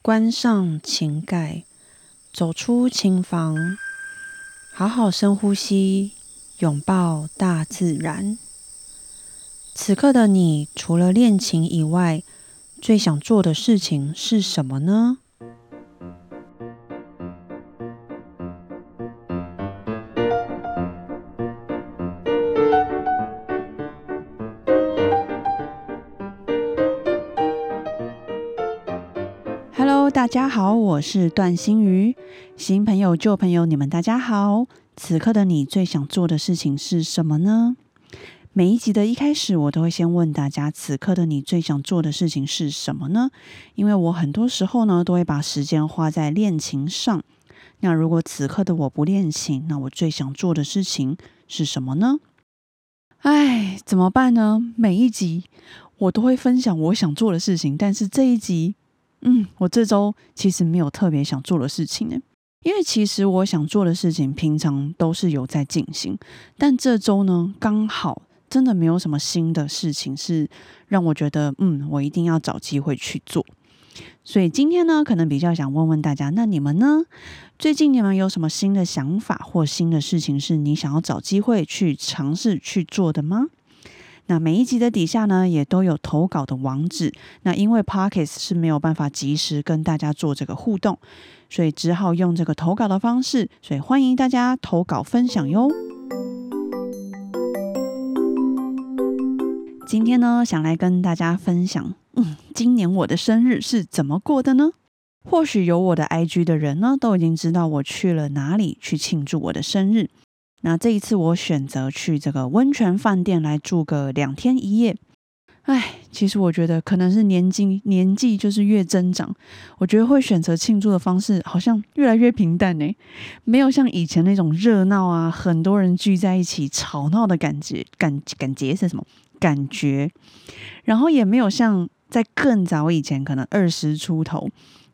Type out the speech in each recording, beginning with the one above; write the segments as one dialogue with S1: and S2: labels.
S1: 关上琴盖，走出琴房，好好深呼吸，拥抱大自然。此刻的你，除了练琴以外，最想做的事情是什么呢？大家好，我是段心瑜。新朋友、旧朋友，你们大家好。此刻的你最想做的事情是什么呢？每一集的一开始，我都会先问大家：此刻的你最想做的事情是什么呢？因为我很多时候呢，都会把时间花在练琴上。那如果此刻的我不练琴，那我最想做的事情是什么呢？哎，怎么办呢？每一集我都会分享我想做的事情，但是这一集。嗯，我这周其实没有特别想做的事情呢，因为其实我想做的事情平常都是有在进行，但这周呢刚好真的没有什么新的事情是让我觉得嗯，我一定要找机会去做。所以今天呢，可能比较想问问大家，那你们呢？最近你们有什么新的想法或新的事情是你想要找机会去尝试去做的吗？那每一集的底下呢，也都有投稿的网址。那因为 Pockets 是没有办法及时跟大家做这个互动，所以只好用这个投稿的方式。所以欢迎大家投稿分享哟。今天呢，想来跟大家分享，嗯，今年我的生日是怎么过的呢？或许有我的 IG 的人呢，都已经知道我去了哪里去庆祝我的生日。那这一次我选择去这个温泉饭店来住个两天一夜。哎，其实我觉得可能是年纪年纪就是越增长，我觉得会选择庆祝的方式好像越来越平淡呢，没有像以前那种热闹啊，很多人聚在一起吵闹的感觉感感觉是什么感觉？然后也没有像在更早以前，可能二十出头。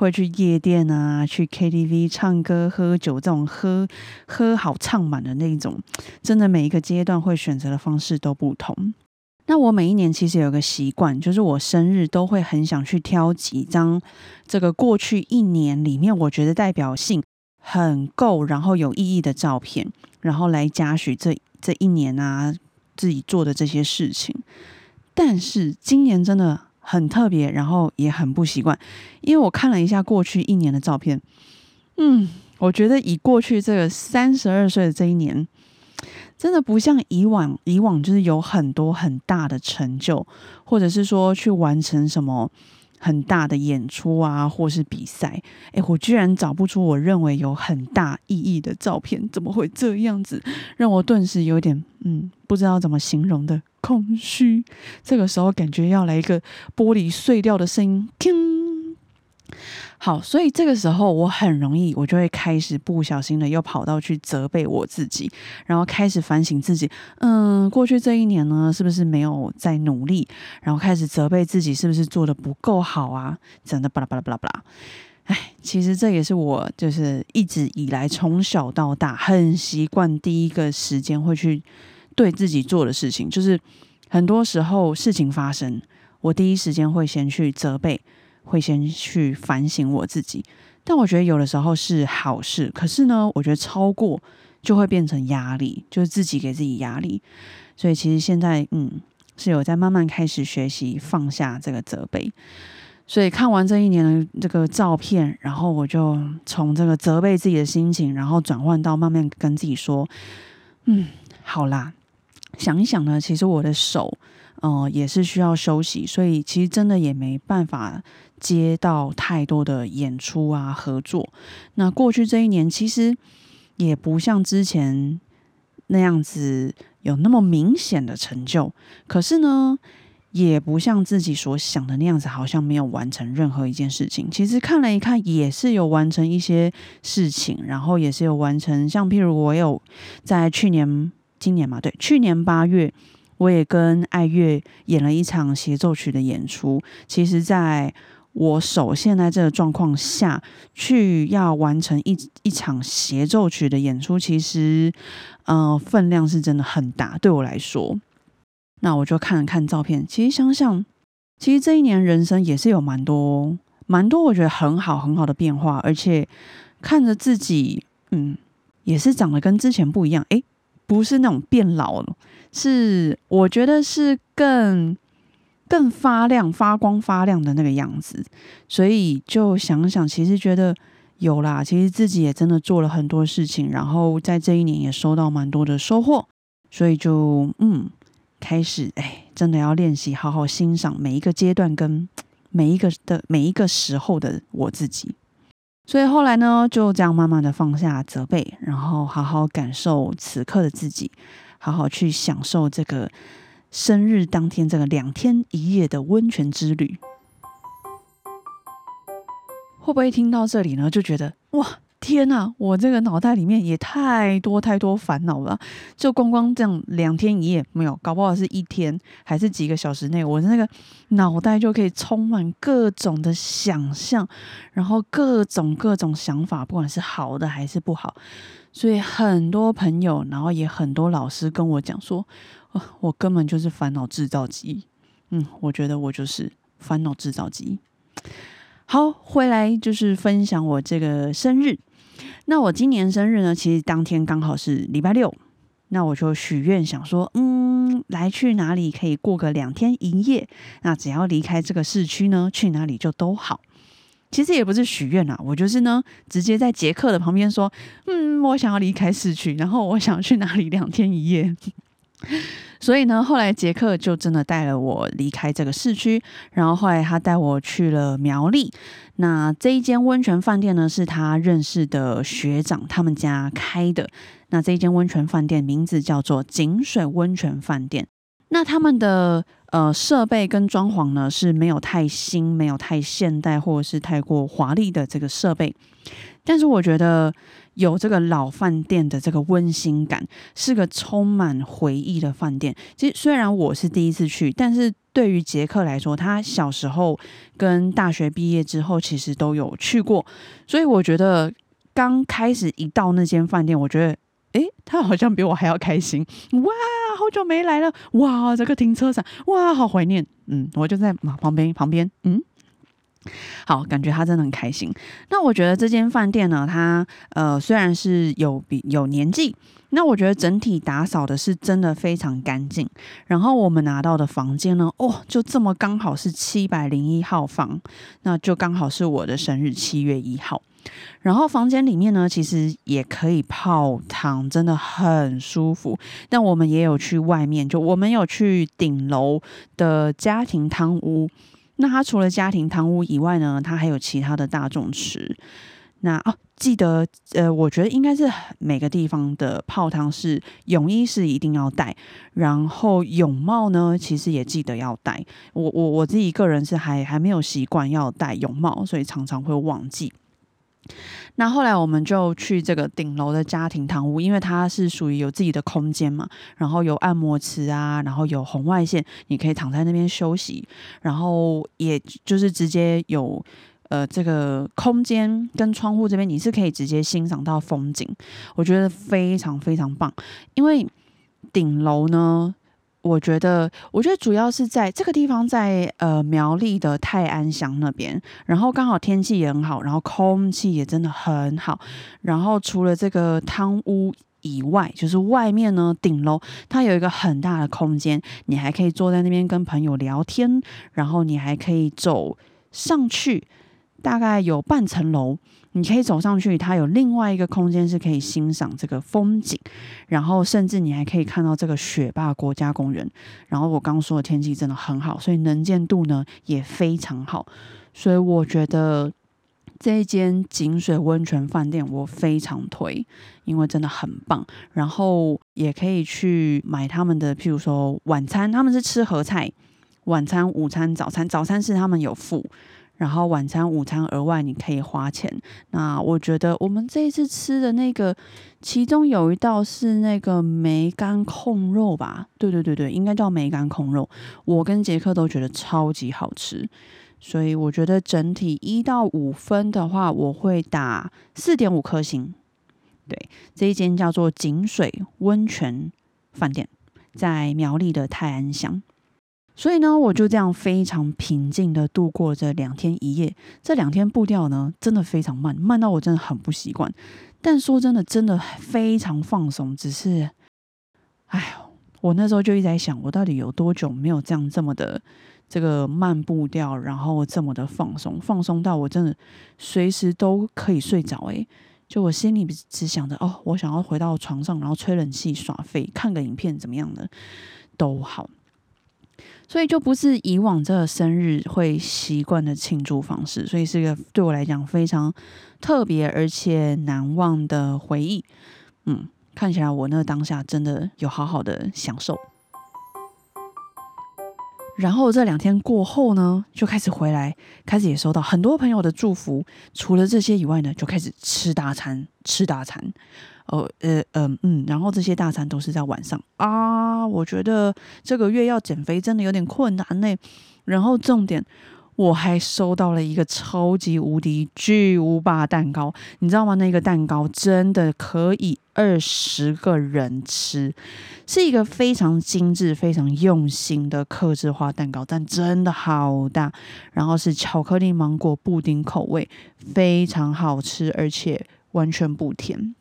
S1: 会去夜店啊，去 KTV 唱歌、喝酒，这种喝喝好唱满的那种，真的每一个阶段会选择的方式都不同。那我每一年其实有个习惯，就是我生日都会很想去挑几张这个过去一年里面我觉得代表性很够，然后有意义的照片，然后来嘉许这这一年啊自己做的这些事情。但是今年真的。很特别，然后也很不习惯，因为我看了一下过去一年的照片，嗯，我觉得以过去这个三十二岁的这一年，真的不像以往，以往就是有很多很大的成就，或者是说去完成什么很大的演出啊，或是比赛，哎，我居然找不出我认为有很大意义的照片，怎么会这样子？让我顿时有点嗯，不知道怎么形容的。空虚，这个时候感觉要来一个玻璃碎掉的声音，好，所以这个时候我很容易，我就会开始不小心的又跑到去责备我自己，然后开始反省自己，嗯，过去这一年呢，是不是没有在努力？然后开始责备自己，是不是做的不够好啊？真的巴拉巴拉巴拉巴拉，哎，其实这也是我就是一直以来从小到大很习惯第一个时间会去。对自己做的事情，就是很多时候事情发生，我第一时间会先去责备，会先去反省我自己。但我觉得有的时候是好事，可是呢，我觉得超过就会变成压力，就是自己给自己压力。所以其实现在，嗯，是有在慢慢开始学习放下这个责备。所以看完这一年的这个照片，然后我就从这个责备自己的心情，然后转换到慢慢跟自己说，嗯，好啦。想一想呢，其实我的手，呃，也是需要休息，所以其实真的也没办法接到太多的演出啊合作。那过去这一年，其实也不像之前那样子有那么明显的成就，可是呢，也不像自己所想的那样子，好像没有完成任何一件事情。其实看了一看，也是有完成一些事情，然后也是有完成，像譬如我有在去年。今年嘛，对，去年八月，我也跟爱乐演了一场协奏曲的演出。其实，在我手现在这个状况下去要完成一一场协奏曲的演出，其实，呃，分量是真的很大，对我来说。那我就看了看照片，其实想想，其实这一年人生也是有蛮多蛮多我觉得很好很好的变化，而且看着自己，嗯，也是长得跟之前不一样。诶，不是那种变老了，是我觉得是更更发亮、发光、发亮的那个样子。所以就想想，其实觉得有啦，其实自己也真的做了很多事情，然后在这一年也收到蛮多的收获。所以就嗯，开始哎，真的要练习好好欣赏每一个阶段跟 每一个的每一个时候的我自己。所以后来呢，就这样慢慢的放下责备，然后好好感受此刻的自己，好好去享受这个生日当天这个两天一夜的温泉之旅。会不会听到这里呢，就觉得哇？天呐，我这个脑袋里面也太多太多烦恼了。就光光这样两天一夜没有，搞不好是一天还是几个小时内，我的那个脑袋就可以充满各种的想象，然后各种各种想法，不管是好的还是不好。所以很多朋友，然后也很多老师跟我讲说，我根本就是烦恼制造机。嗯，我觉得我就是烦恼制造机。好，回来就是分享我这个生日。那我今年生日呢？其实当天刚好是礼拜六，那我就许愿想说，嗯，来去哪里可以过个两天一夜？那只要离开这个市区呢，去哪里就都好。其实也不是许愿啊，我就是呢，直接在杰克的旁边说，嗯，我想要离开市区，然后我想去哪里两天一夜。所以呢，后来杰克就真的带了我离开这个市区，然后后来他带我去了苗栗。那这一间温泉饭店呢，是他认识的学长他们家开的。那这一间温泉饭店名字叫做井水温泉饭店。那他们的呃设备跟装潢呢是没有太新、没有太现代或者是太过华丽的这个设备，但是我觉得。有这个老饭店的这个温馨感，是个充满回忆的饭店。其实虽然我是第一次去，但是对于杰克来说，他小时候跟大学毕业之后，其实都有去过。所以我觉得刚开始一到那间饭店，我觉得，诶，他好像比我还要开心。哇，好久没来了！哇，这个停车场，哇，好怀念。嗯，我就在旁边旁边，嗯。好，感觉他真的很开心。那我觉得这间饭店呢，它呃虽然是有比有年纪，那我觉得整体打扫的是真的非常干净。然后我们拿到的房间呢，哦，就这么刚好是七百零一号房，那就刚好是我的生日七月一号。然后房间里面呢，其实也可以泡汤，真的很舒服。但我们也有去外面，就我们有去顶楼的家庭汤屋。那它除了家庭汤屋以外呢，它还有其他的大众池。那哦，记得呃，我觉得应该是每个地方的泡汤是泳衣是一定要带，然后泳帽呢，其实也记得要带。我我我自己个人是还还没有习惯要戴泳帽，所以常常会忘记。那后来我们就去这个顶楼的家庭堂屋，因为它是属于有自己的空间嘛，然后有按摩池啊，然后有红外线，你可以躺在那边休息，然后也就是直接有呃这个空间跟窗户这边，你是可以直接欣赏到风景，我觉得非常非常棒，因为顶楼呢。我觉得，我觉得主要是在这个地方，在呃苗栗的泰安乡那边，然后刚好天气也很好，然后空气也真的很好。然后除了这个汤屋以外，就是外面呢顶楼，它有一个很大的空间，你还可以坐在那边跟朋友聊天，然后你还可以走上去，大概有半层楼。你可以走上去，它有另外一个空间是可以欣赏这个风景，然后甚至你还可以看到这个雪霸国家公园。然后我刚说的天气真的很好，所以能见度呢也非常好。所以我觉得这一间井水温泉饭店我非常推，因为真的很棒。然后也可以去买他们的，譬如说晚餐，他们是吃合菜，晚餐、午餐、早餐，早餐是他们有付。然后晚餐、午餐额外你可以花钱。那我觉得我们这一次吃的那个，其中有一道是那个梅干控肉吧？对对对对，应该叫梅干控肉。我跟杰克都觉得超级好吃，所以我觉得整体一到五分的话，我会打四点五颗星。对，这一间叫做井水温泉饭店，在苗栗的泰安乡。所以呢，我就这样非常平静的度过这两天一夜。这两天步调呢，真的非常慢，慢到我真的很不习惯。但说真的，真的非常放松。只是，哎呦，我那时候就一直在想，我到底有多久没有这样这么的这个慢步调，然后这么的放松，放松到我真的随时都可以睡着。诶，就我心里只想着，哦，我想要回到床上，然后吹冷气耍废，看个影片怎么样的都好。所以就不是以往这个生日会习惯的庆祝方式，所以是一个对我来讲非常特别而且难忘的回忆。嗯，看起来我那当下真的有好好的享受。然后这两天过后呢，就开始回来，开始也收到很多朋友的祝福。除了这些以外呢，就开始吃大餐，吃大餐。哦，呃，嗯，嗯，然后这些大餐都是在晚上啊。我觉得这个月要减肥真的有点困难呢。然后重点，我还收到了一个超级无敌巨无霸蛋糕，你知道吗？那个蛋糕真的可以二十个人吃，是一个非常精致、非常用心的克制化蛋糕，但真的好大。然后是巧克力芒果布丁口味，非常好吃，而且完全不甜。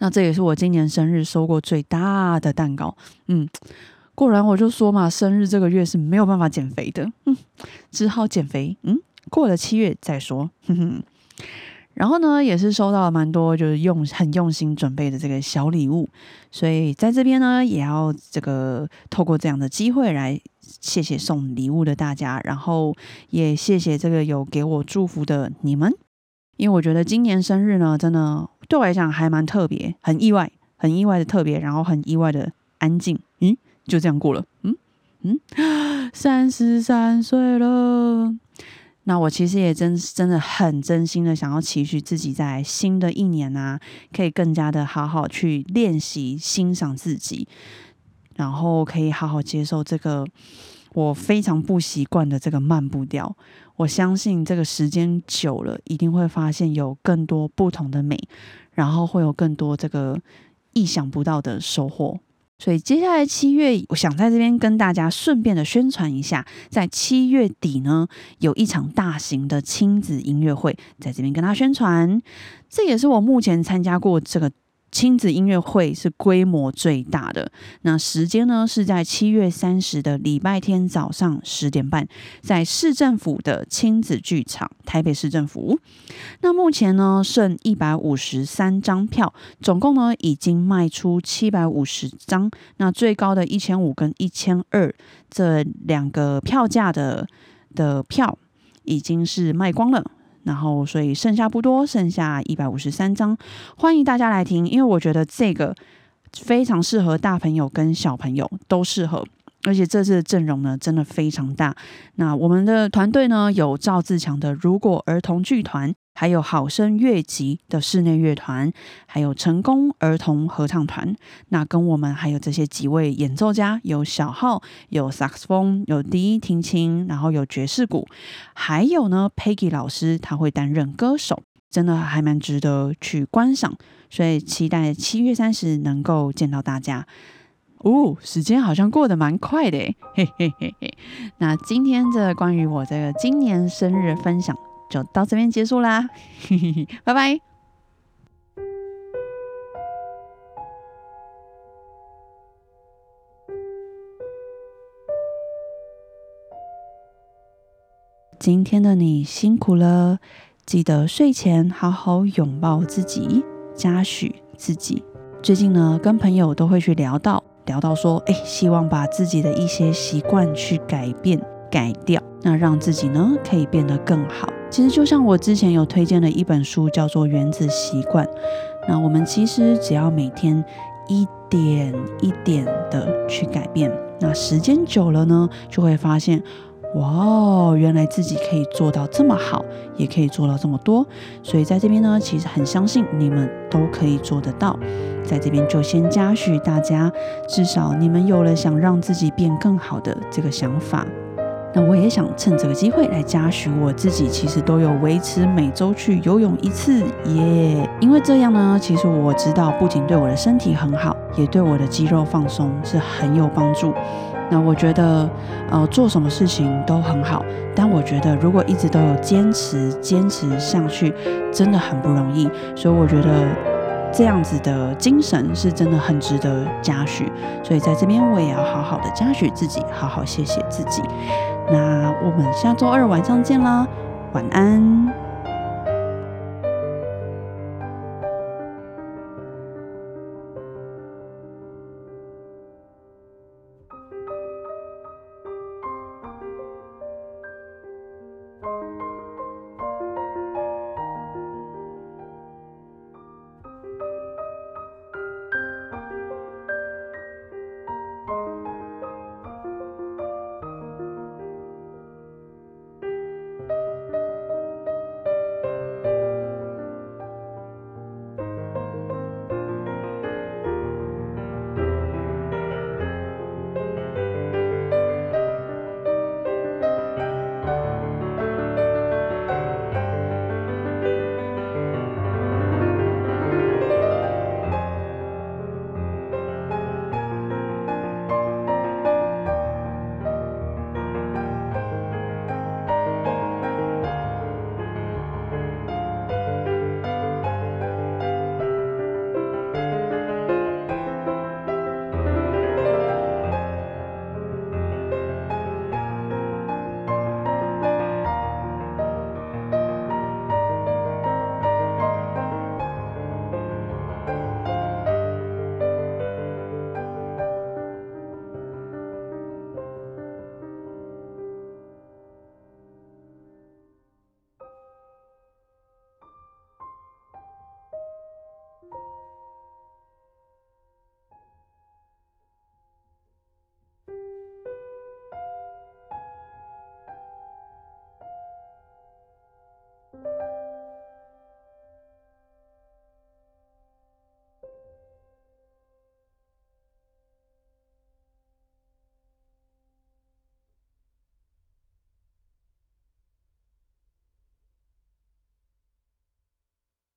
S1: 那这也是我今年生日收过最大的蛋糕，嗯，果然我就说嘛，生日这个月是没有办法减肥的，嗯，只好减肥，嗯，过了七月再说，哼哼。然后呢，也是收到了蛮多就是用很用心准备的这个小礼物，所以在这边呢，也要这个透过这样的机会来谢谢送礼物的大家，然后也谢谢这个有给我祝福的你们。因为我觉得今年生日呢，真的对我来讲还蛮特别，很意外，很意外的特别，然后很意外的安静。嗯，就这样过了。嗯嗯，三十三岁了。那我其实也真真的很真心的想要期许自己在新的一年啊，可以更加的好好去练习欣赏自己，然后可以好好接受这个我非常不习惯的这个慢步调。我相信这个时间久了，一定会发现有更多不同的美，然后会有更多这个意想不到的收获。所以接下来七月，我想在这边跟大家顺便的宣传一下，在七月底呢，有一场大型的亲子音乐会，在这边跟他宣传。这也是我目前参加过这个。亲子音乐会是规模最大的，那时间呢是在七月三十的礼拜天早上十点半，在市政府的亲子剧场，台北市政府。那目前呢剩一百五十三张票，总共呢已经卖出七百五十张，那最高的一千五跟一千二这两个票价的的票已经是卖光了。然后，所以剩下不多，剩下一百五十三张，欢迎大家来听，因为我觉得这个非常适合大朋友跟小朋友都适合。而且这次的阵容呢，真的非常大。那我们的团队呢，有赵自强的如果儿童剧团，还有好声乐集的室内乐团，还有成功儿童合唱团。那跟我们还有这些几位演奏家，有小号，有萨克斯风，有第一听琴，然后有爵士鼓，还有呢，Peggy 老师他会担任歌手，真的还蛮值得去观赏。所以期待七月三十能够见到大家。哦，时间好像过得蛮快的，嘿嘿嘿嘿。那今天这关于我这个今年生日分享就到这边结束啦，嘿嘿嘿，拜拜。今天的你辛苦了，记得睡前好好拥抱自己，嘉许自己。最近呢，跟朋友都会去聊到。聊到说，哎，希望把自己的一些习惯去改变、改掉，那让自己呢可以变得更好。其实就像我之前有推荐的一本书，叫做《原子习惯》。那我们其实只要每天一点一点的去改变，那时间久了呢，就会发现。哇，原来自己可以做到这么好，也可以做到这么多，所以在这边呢，其实很相信你们都可以做得到。在这边就先嘉许大家，至少你们有了想让自己变更好的这个想法。那我也想趁这个机会来嘉许我自己，其实都有维持每周去游泳一次耶。因为这样呢，其实我知道不仅对我的身体很好，也对我的肌肉放松是很有帮助。那我觉得，呃，做什么事情都很好，但我觉得如果一直都有坚持坚持下去，真的很不容易。所以我觉得这样子的精神是真的很值得嘉许。所以在这边我也要好好的嘉许自己，好好谢谢自己。那我们下周二晚上见啦，晚安。